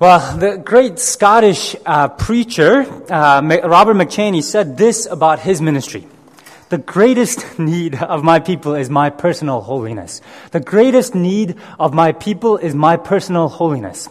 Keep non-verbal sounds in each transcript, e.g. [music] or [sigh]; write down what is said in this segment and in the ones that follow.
Well, the great Scottish uh, preacher, uh, Robert McCheyne, said this about his ministry. The greatest [laughs] need of my people is my personal holiness. The greatest need of my people is my personal holiness.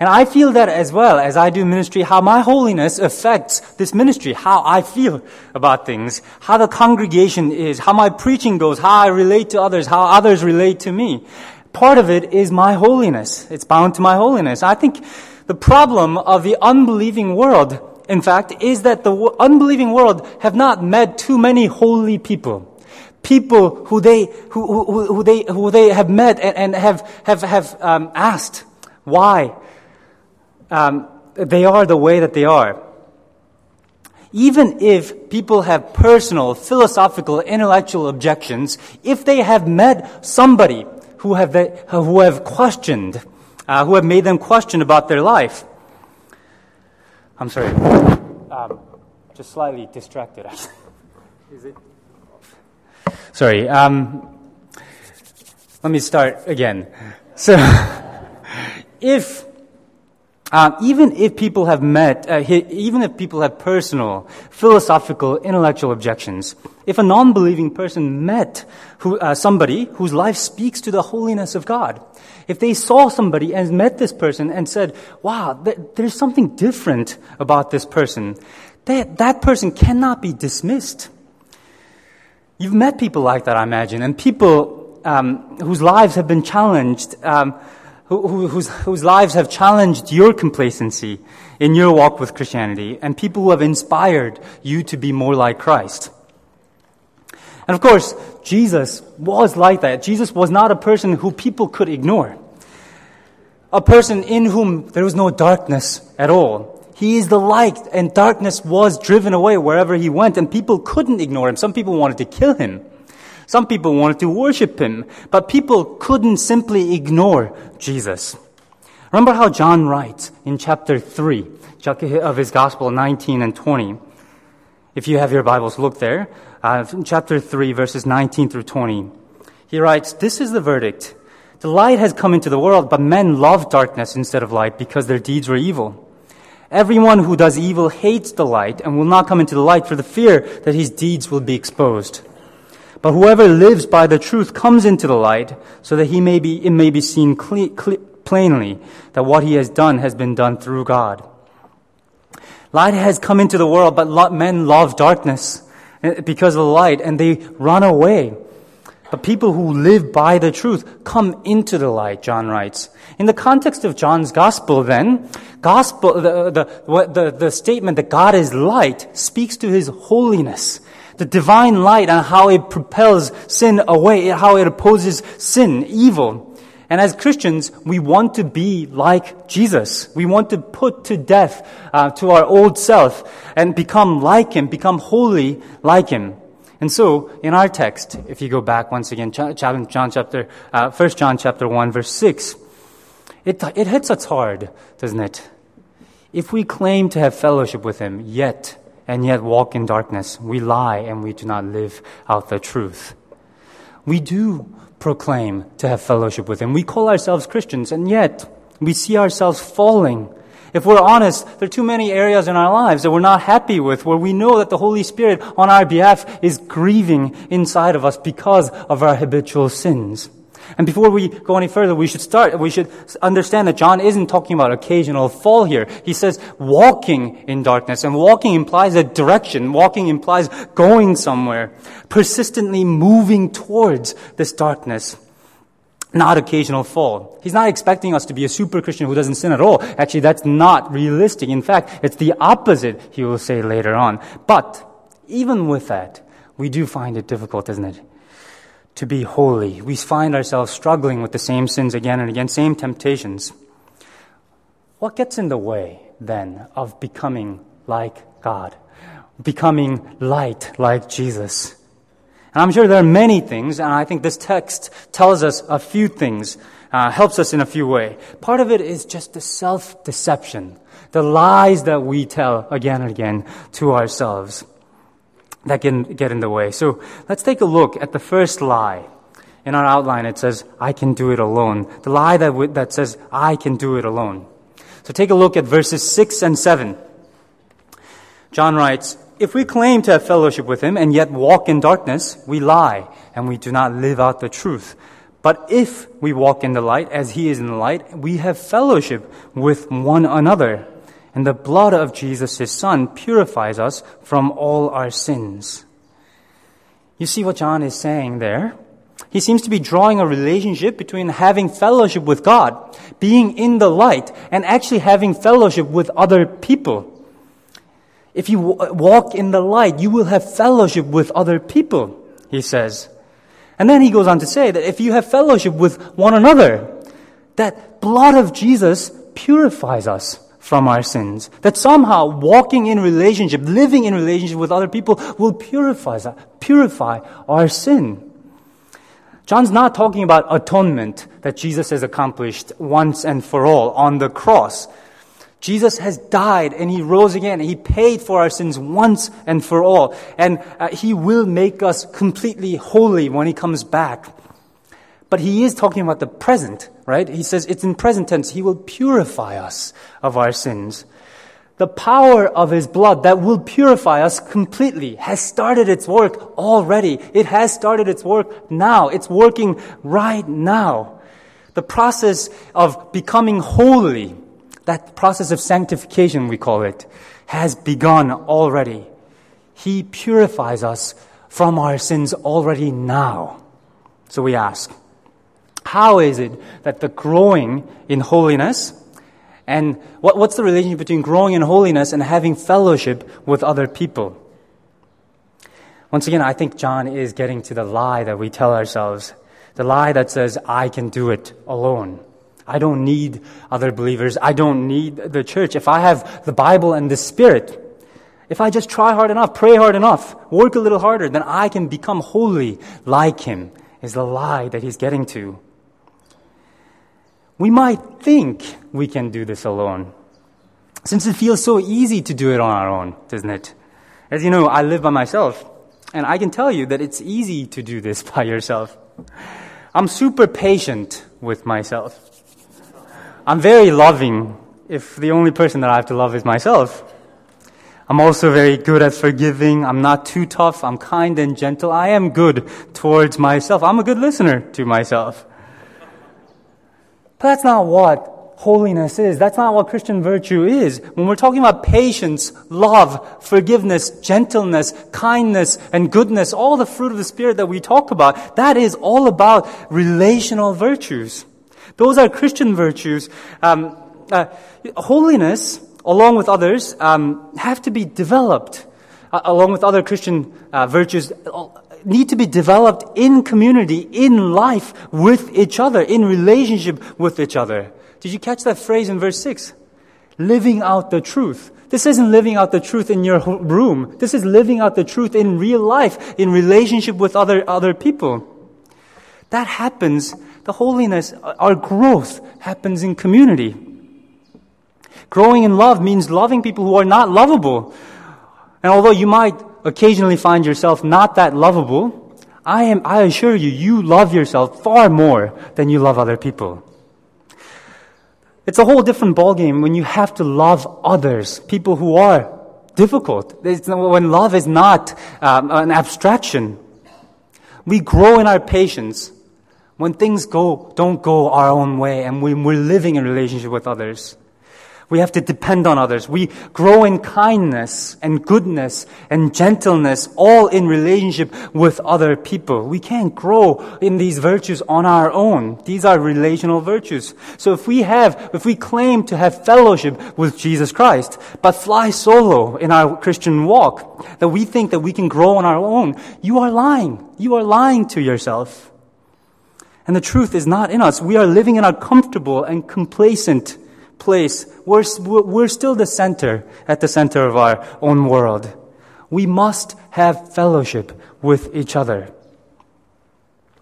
And I feel that as well as I do ministry, how my holiness affects this ministry, how I feel about things, how the congregation is, how my preaching goes, how I relate to others, how others relate to me part of it is my holiness. It's bound to my holiness. I think the problem of the unbelieving world, in fact, is that the unbelieving world have not met too many holy people. People who they, who, who, who they, who they have met and, and have, have, have um, asked why um, they are the way that they are. Even if people have personal, philosophical, intellectual objections, if they have met somebody who have, who have questioned, uh, who have made them question about their life. I'm sorry, um, just slightly distracted. Is it? Sorry. Um, let me start again. So, [laughs] if um, even if people have met, uh, even if people have personal, philosophical, intellectual objections, if a non-believing person met who, uh, somebody whose life speaks to the holiness of God, if they saw somebody and met this person and said, wow, th- there's something different about this person, that, that person cannot be dismissed. You've met people like that, I imagine, and people um, whose lives have been challenged, um, who, whose, whose lives have challenged your complacency in your walk with Christianity, and people who have inspired you to be more like Christ. And of course, Jesus was like that. Jesus was not a person who people could ignore. A person in whom there was no darkness at all. He is the light, and darkness was driven away wherever he went, and people couldn't ignore him. Some people wanted to kill him. Some people wanted to worship him, but people couldn't simply ignore Jesus. Remember how John writes in chapter 3 of his Gospel 19 and 20. If you have your Bibles, look there. Uh, chapter 3, verses 19 through 20. He writes, This is the verdict. The light has come into the world, but men love darkness instead of light because their deeds were evil. Everyone who does evil hates the light and will not come into the light for the fear that his deeds will be exposed. But whoever lives by the truth comes into the light so that he may be, it may be seen cle- cle- plainly that what he has done has been done through God. Light has come into the world, but men love darkness eh, because of the light and they run away. But people who live by the truth come into the light, John writes. In the context of John's gospel, then, gospel, the, the, the, the statement that God is light speaks to his holiness the divine light and how it propels sin away, how it opposes sin, evil. And as Christians, we want to be like Jesus. We want to put to death uh, to our old self and become like Him, become holy like Him. And so, in our text, if you go back once again, John chapter, uh, 1 John chapter 1, verse 6, it, it hits us hard, doesn't it? If we claim to have fellowship with Him, yet and yet walk in darkness. We lie and we do not live out the truth. We do proclaim to have fellowship with Him. We call ourselves Christians, and yet we see ourselves falling. If we're honest, there are too many areas in our lives that we're not happy with, where we know that the Holy Spirit on our behalf is grieving inside of us because of our habitual sins. And before we go any further, we should start, we should understand that John isn't talking about occasional fall here. He says walking in darkness. And walking implies a direction. Walking implies going somewhere. Persistently moving towards this darkness. Not occasional fall. He's not expecting us to be a super Christian who doesn't sin at all. Actually, that's not realistic. In fact, it's the opposite, he will say later on. But, even with that, we do find it difficult, isn't it? To be holy. We find ourselves struggling with the same sins again and again, same temptations. What gets in the way then of becoming like God? Becoming light like Jesus? And I'm sure there are many things, and I think this text tells us a few things, uh, helps us in a few ways. Part of it is just the self-deception, the lies that we tell again and again to ourselves that can get in the way. So let's take a look at the first lie. In our outline, it says, I can do it alone. The lie that, w- that says, I can do it alone. So take a look at verses 6 and 7. John writes, If we claim to have fellowship with him and yet walk in darkness, we lie and we do not live out the truth. But if we walk in the light as he is in the light, we have fellowship with one another. And the blood of Jesus, his son, purifies us from all our sins. You see what John is saying there? He seems to be drawing a relationship between having fellowship with God, being in the light, and actually having fellowship with other people. If you walk in the light, you will have fellowship with other people, he says. And then he goes on to say that if you have fellowship with one another, that blood of Jesus purifies us from our sins. That somehow walking in relationship, living in relationship with other people will purify, purify our sin. John's not talking about atonement that Jesus has accomplished once and for all on the cross. Jesus has died and he rose again. He paid for our sins once and for all. And uh, he will make us completely holy when he comes back. But he is talking about the present, right? He says it's in present tense. He will purify us of our sins. The power of his blood that will purify us completely has started its work already. It has started its work now. It's working right now. The process of becoming holy that process of sanctification, we call it, has begun already. He purifies us from our sins already now. So we ask, how is it that the growing in holiness and what, what's the relationship between growing in holiness and having fellowship with other people? Once again, I think John is getting to the lie that we tell ourselves. The lie that says, I can do it alone. I don't need other believers. I don't need the church. If I have the Bible and the Spirit, if I just try hard enough, pray hard enough, work a little harder, then I can become holy like Him, is the lie that He's getting to. We might think we can do this alone, since it feels so easy to do it on our own, doesn't it? As you know, I live by myself, and I can tell you that it's easy to do this [laughs] by yourself. I'm super patient with myself. I'm very loving if the only person that I have to love is myself. I'm also very good at forgiving. I'm not too tough. I'm kind and gentle. I am good towards myself. I'm a good listener to myself. But that's not what holiness is. That's not what Christian virtue is. When we're talking about patience, love, forgiveness, gentleness, kindness, and goodness, all the fruit of the Spirit that we talk about, that is all about relational virtues. Those are Christian virtues. Um, uh, holiness, along with others, um, have to be developed, uh, along with other Christian uh, virtues, need to be developed in community, in life with each other, in relationship with each other. Did you catch that phrase in verse 6? Living out the truth. This isn't living out the truth in your room. This is living out the truth in real life, in relationship with other, other people. That happens the holiness, uh, our growth happens in community. Growing in love means loving people who are not lovable. And although you might occasionally find yourself not that lovable, I am, I assure you, you love yourself far more than you love other people. It's a whole different ballgame when you have to love others, people who are difficult. It's when love is not um, an abstraction. We grow in our patience when things go, don't go our own way and when we're living in relationship with others. We have to depend on others. We grow in kindness and goodness and gentleness, all in relationship with other people. We can't grow in these virtues on our own. These are relational virtues. So if we have, if we claim to have fellowship with Jesus Christ, but fly solo in our Christian walk, that we think that we can grow on our own, you are lying. You are lying to yourself. And the truth is not in us. We are living in our comfortable and complacent place. We're, we're still the center, at the center of our own world. We must have fellowship with each other.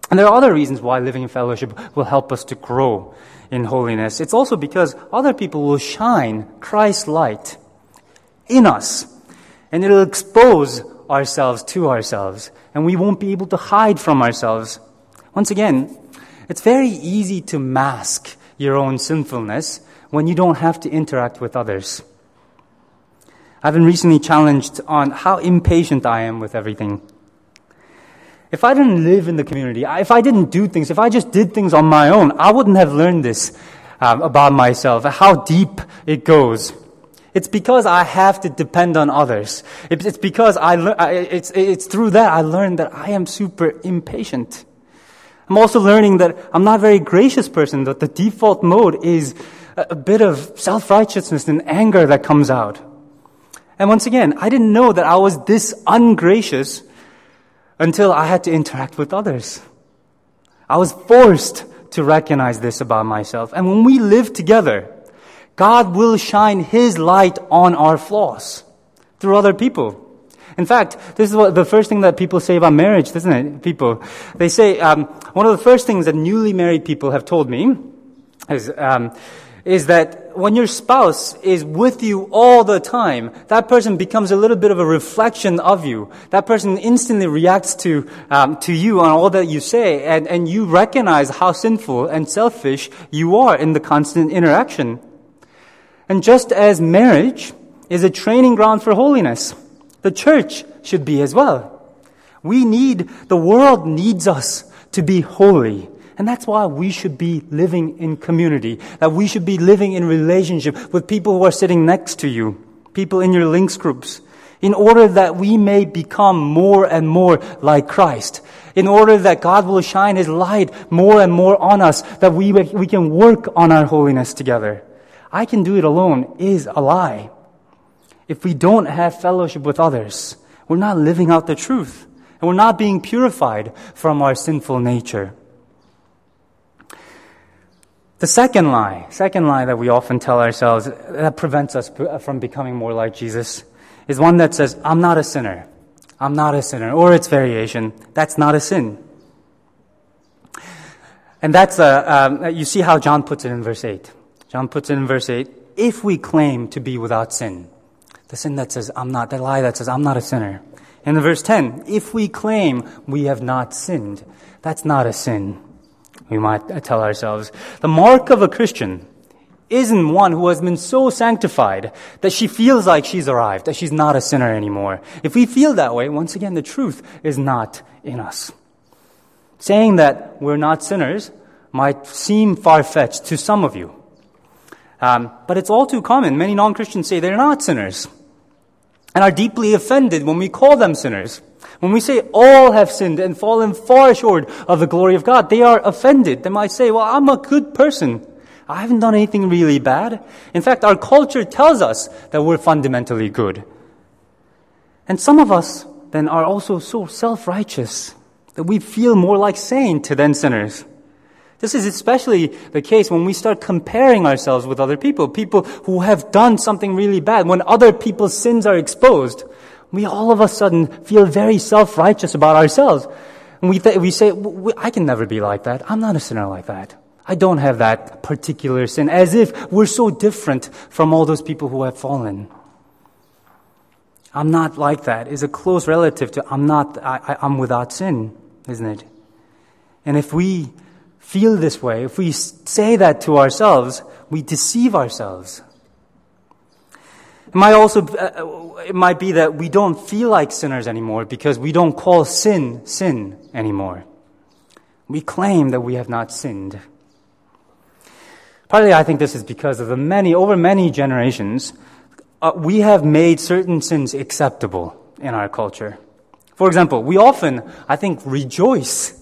And there are other reasons why living in fellowship will help us to grow in holiness. It's also because other people will shine Christ's light in us. And it'll expose ourselves to ourselves. And we won't be able to hide from ourselves. Once again, it's very easy to mask your own sinfulness when you don't have to interact with others. I've been recently challenged on how impatient I am with everything. If I didn't live in the community, if I didn't do things, if I just did things on my own, I wouldn't have learned this um, about myself, how deep it goes. It's because I have to depend on others. It's because I, le- it's, it's through that I learned that I am super impatient. I'm also learning that I'm not a very gracious person, that the default mode is a bit of self-righteousness and anger that comes out. And once again, I didn't know that I was this ungracious until I had to interact with others. I was forced to recognize this about myself. And when we live together, God will shine His light on our flaws through other people. In fact, this is what the first thing that people say about marriage, isn't it? People, they say um, one of the first things that newly married people have told me is um, is that when your spouse is with you all the time, that person becomes a little bit of a reflection of you. That person instantly reacts to, um, to you on all that you say, and, and you recognize how sinful and selfish you are in the constant interaction. And just as marriage is a training ground for holiness, the church should be as well. We need, the world needs us to be holy. And that's why we should be living in community, that we should be living in relationship with people who are sitting next to you, people in your links groups, in order that we may become more and more like Christ, in order that God will shine His light more and more on us, that we, we can work on our holiness together. I can do it alone is a lie. If we don't have fellowship with others, we're not living out the truth, and we're not being purified from our sinful nature. The second lie, second lie that we often tell ourselves that prevents us from becoming more like Jesus is one that says, I'm not a sinner. I'm not a sinner. Or its variation, that's not a sin. And that's, a, um, you see how John puts it in verse 8. John puts it in verse 8. If we claim to be without sin, the sin that says, I'm not, the lie that says, I'm not a sinner. In the verse 10, if we claim we have not sinned, that's not a sin we might tell ourselves. The mark of a Christian isn't one who has been so sanctified that she feels like she's arrived, that she's not a sinner anymore. If we feel that way, once again, the truth is not in us. Saying that we're not sinners might seem far fetched to some of you. Um, but it's all too common. Many non Christians say they're not sinners and are deeply offended when we call them sinners. When we say all have sinned and fallen far short of the glory of God, they are offended. They might say, well, I'm a good person. I haven't done anything really bad. In fact, our culture tells us that we're fundamentally good. And some of us then are also so self-righteous that we feel more like saints than sinners. This is especially the case when we start comparing ourselves with other people, people who have done something really bad. When other people's sins are exposed, we all of a sudden feel very self-righteous about ourselves. And we, th- we say, I can never be like that. I'm not a sinner like that. I don't have that particular sin, as if we're so different from all those people who have fallen. I'm not like that is a close relative to I'm not, I, am without sin, isn't it? And if we feel this way, if we say that to ourselves, we deceive ourselves. It might also, uh, it might be that we don't feel like sinners anymore because we don't call sin sin anymore. We claim that we have not sinned. Partly, I think this is because of the many, over many generations, uh, we have made certain sins acceptable in our culture. For example, we often, I think, rejoice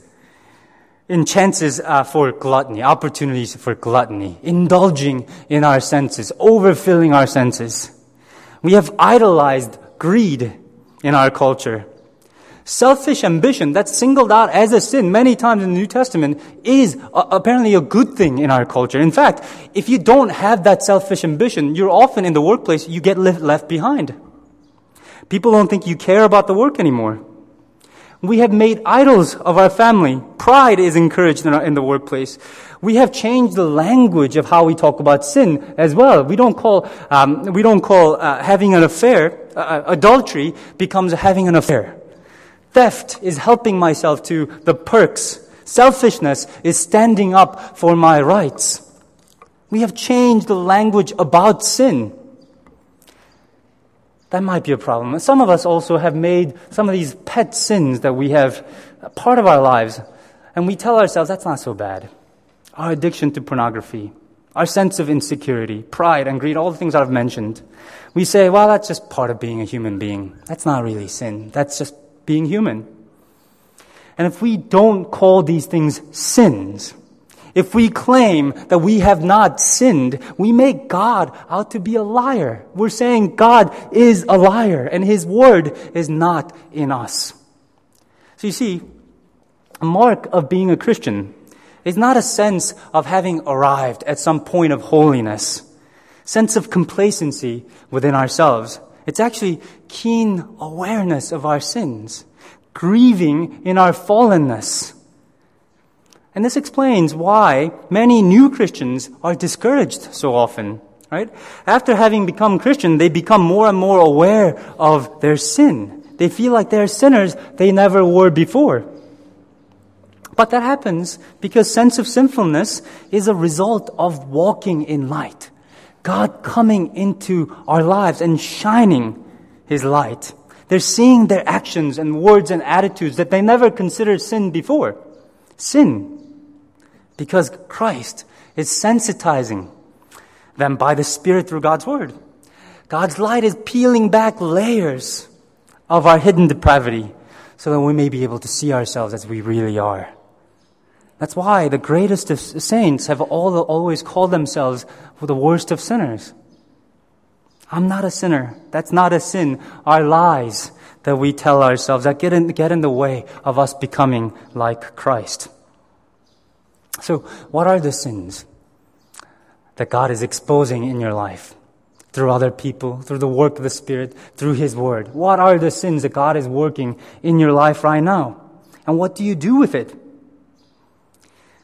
in chances uh, for gluttony, opportunities for gluttony, indulging in our senses, overfilling our senses. We have idolized greed in our culture. Selfish ambition that's singled out as a sin many times in the New Testament is a, apparently a good thing in our culture. In fact, if you don't have that selfish ambition, you're often in the workplace, you get left, left behind. People don't think you care about the work anymore. We have made idols of our family. Pride is encouraged in, our, in, the workplace. We have changed the language of how we talk about sin as well. We don't call, um, we don't call uh, having an affair, uh, uh, adultery becomes having an affair. Theft is helping myself to the perks. Selfishness is standing up for my rights. We have changed the language about sin. That might be a problem. Some of us also have made some of these pet sins that we have part of our lives, and we tell ourselves that's not so bad. Our addiction to pornography, our sense of insecurity, pride, and greed, all the things I've mentioned. We say, well, that's just part of being a human being. That's not really sin. That's just being human. And if we don't call these things sins, if we claim that we have not sinned, we make God out to be a liar. We're saying God is a liar and his word is not in us. So you see, a mark of being a Christian is not a sense of having arrived at some point of holiness, sense of complacency within ourselves. It's actually keen awareness of our sins, grieving in our fallenness and this explains why many new Christians are discouraged so often, right? After having become Christian, they become more and more aware of their sin. They feel like they're sinners they never were before. But that happens because sense of sinfulness is a result of walking in light. God coming into our lives and shining His light. They're seeing their actions and words and attitudes that they never considered sin before. Sin because Christ is sensitizing them by the Spirit through God's Word. God's light is peeling back layers of our hidden depravity so that we may be able to see ourselves as we really are. That's why the greatest of saints have all, always called themselves the worst of sinners. I'm not a sinner. That's not a sin. Our lies that we tell ourselves that get in, get in the way of us becoming like Christ. So, what are the sins that God is exposing in your life? Through other people, through the work of the Spirit, through His Word. What are the sins that God is working in your life right now? And what do you do with it?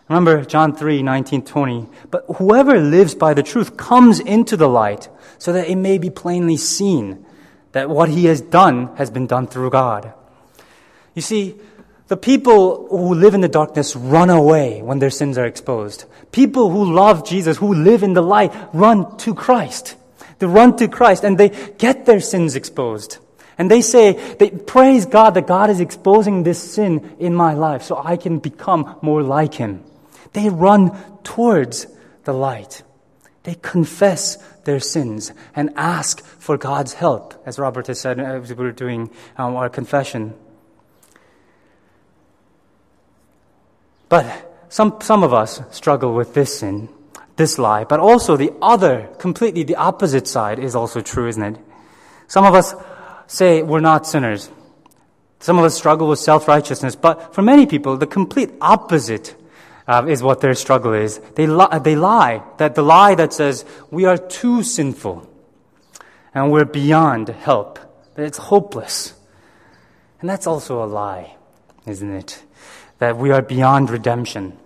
Remember John 3, 19, 20. But whoever lives by the truth comes into the light so that it may be plainly seen that what he has done has been done through God. You see, the people who live in the darkness run away when their sins are exposed. People who love Jesus, who live in the light, run to Christ. They run to Christ and they get their sins exposed. And they say, they praise God that God is exposing this sin in my life so I can become more like Him. They run towards the light. They confess their sins and ask for God's help, as Robert has said as we were doing um, our confession. But some, some of us struggle with this sin, this lie, but also the other, completely the opposite side is also true, isn't it? Some of us say we're not sinners. Some of us struggle with self righteousness, but for many people, the complete opposite uh, is what their struggle is. They, li- they lie. That the lie that says we are too sinful and we're beyond help, that it's hopeless. And that's also a lie, isn't it? That we are beyond redemption.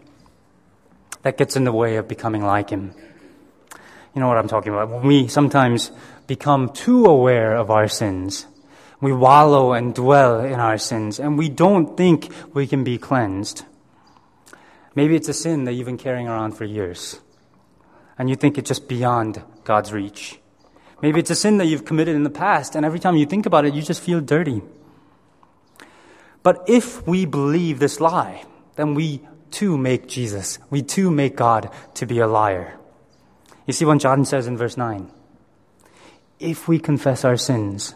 That gets in the way of becoming like Him. You know what I'm talking about? When we sometimes become too aware of our sins, we wallow and dwell in our sins, and we don't think we can be cleansed. Maybe it's a sin that you've been carrying around for years, and you think it's just beyond God's reach. Maybe it's a sin that you've committed in the past, and every time you think about it, you just feel dirty. But if we believe this lie, then we too make Jesus, we too make God to be a liar. You see what John says in verse 9? If we confess our sins,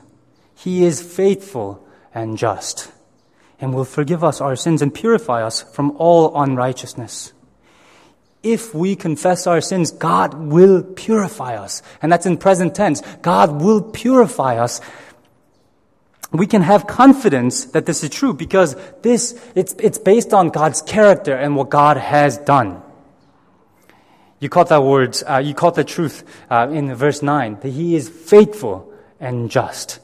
he is faithful and just and will forgive us our sins and purify us from all unrighteousness. If we confess our sins, God will purify us. And that's in present tense. God will purify us we can have confidence that this is true because this, it's, it's based on God's character and what God has done. You caught that words, uh, you caught the truth uh, in verse 9, that He is faithful and just.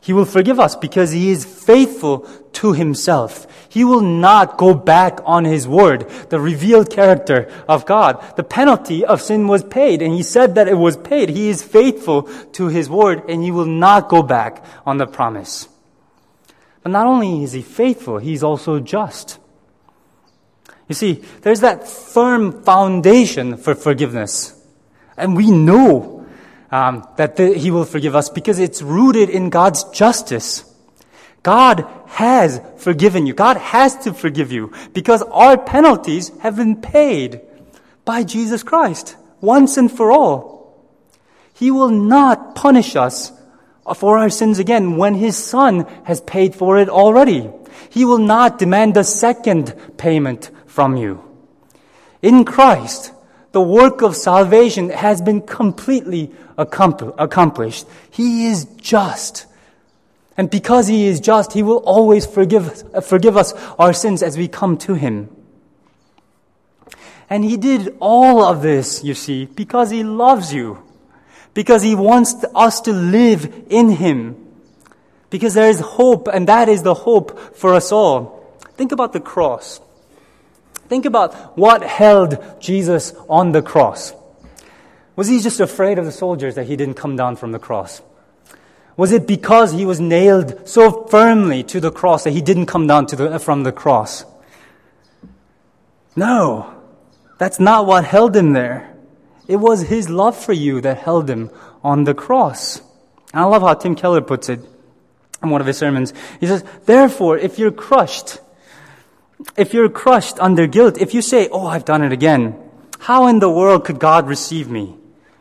He will forgive us because He is faithful to Himself. He will not go back on His word, the revealed character of God. The penalty of sin was paid, and He said that it was paid. He is faithful to His word, and He will not go back on the promise. But not only is he faithful, he's also just. You see, there's that firm foundation for forgiveness. And we know um, that the, He will forgive us because it's rooted in God's justice. God has forgiven you. God has to forgive you because our penalties have been paid by Jesus Christ once and for all. He will not punish us for our sins again when His Son has paid for it already. He will not demand a second payment from you. In Christ, the work of salvation has been completely accomplished. He is just. And because He is just, He will always forgive, forgive us our sins as we come to Him. And He did all of this, you see, because He loves you. Because He wants us to live in Him. Because there is hope, and that is the hope for us all. Think about the cross. Think about what held Jesus on the cross. Was he just afraid of the soldiers that he didn't come down from the cross? Was it because he was nailed so firmly to the cross that he didn't come down the, from the cross? No, that's not what held him there. It was his love for you that held him on the cross. And I love how Tim Keller puts it in one of his sermons. He says, Therefore, if you're crushed, if you're crushed under guilt, if you say, Oh, I've done it again, how in the world could God receive me?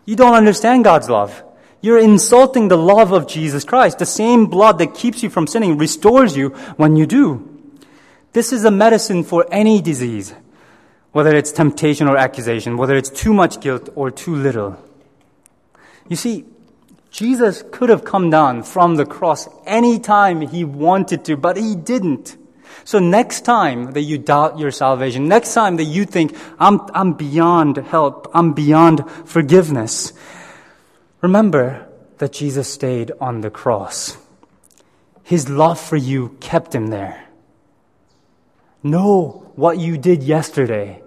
You don't understand God's love. You're insulting the love of Jesus Christ. The same blood that keeps you from sinning restores you when you do. This is a medicine for any disease, whether it's temptation or accusation, whether it's too much guilt or too little. You see, Jesus could have come down from the cross anytime he wanted to, but he didn't. So next time that you doubt your salvation, next time that you think, I'm, I'm beyond help, I'm beyond forgiveness, remember that Jesus stayed on the cross. His love for you kept him there. Know what you did yesterday.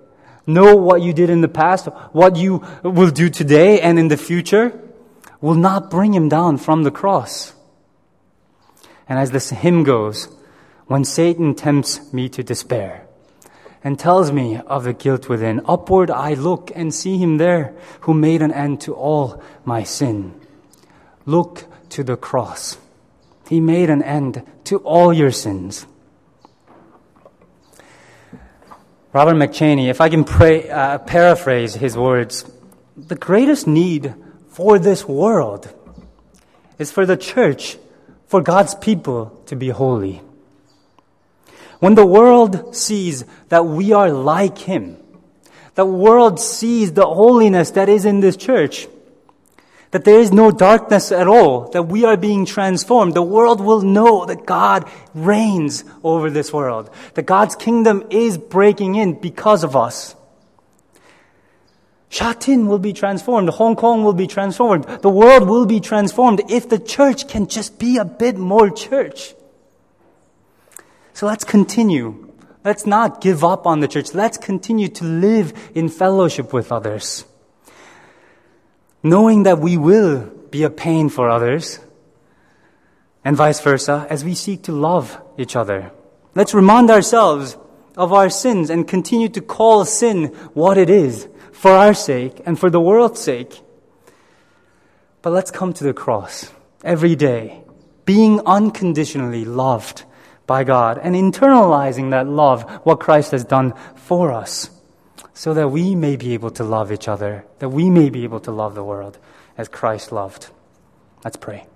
Know what you did in the past, what you will do today and in the future will not bring him down from the cross. And as this hymn goes, when Satan tempts me to despair and tells me of the guilt within, upward I look and see him there who made an end to all my sin. Look to the cross. He made an end to all your sins. Robert McCheyne, if I can pray, uh, paraphrase his words, the greatest need for this world is for the church, for God's people to be holy. When the world sees that we are like Him, the world sees the holiness that is in this church, that there is no darkness at all, that we are being transformed, the world will know that God reigns over this world, that God's kingdom is breaking in because of us. Shatin will be transformed. Hong Kong will be transformed. The world will be transformed if the church can just be a bit more church. So let's continue. Let's not give up on the church. Let's continue to live in fellowship with others. Knowing that we will be a pain for others and vice versa as we seek to love each other. Let's remind ourselves of our sins and continue to call sin what it is for our sake and for the world's sake. But let's come to the cross every day, being unconditionally loved by God and internalizing that love, what Christ has done for us, so that we may be able to love each other, that we may be able to love the world as Christ loved. Let's pray.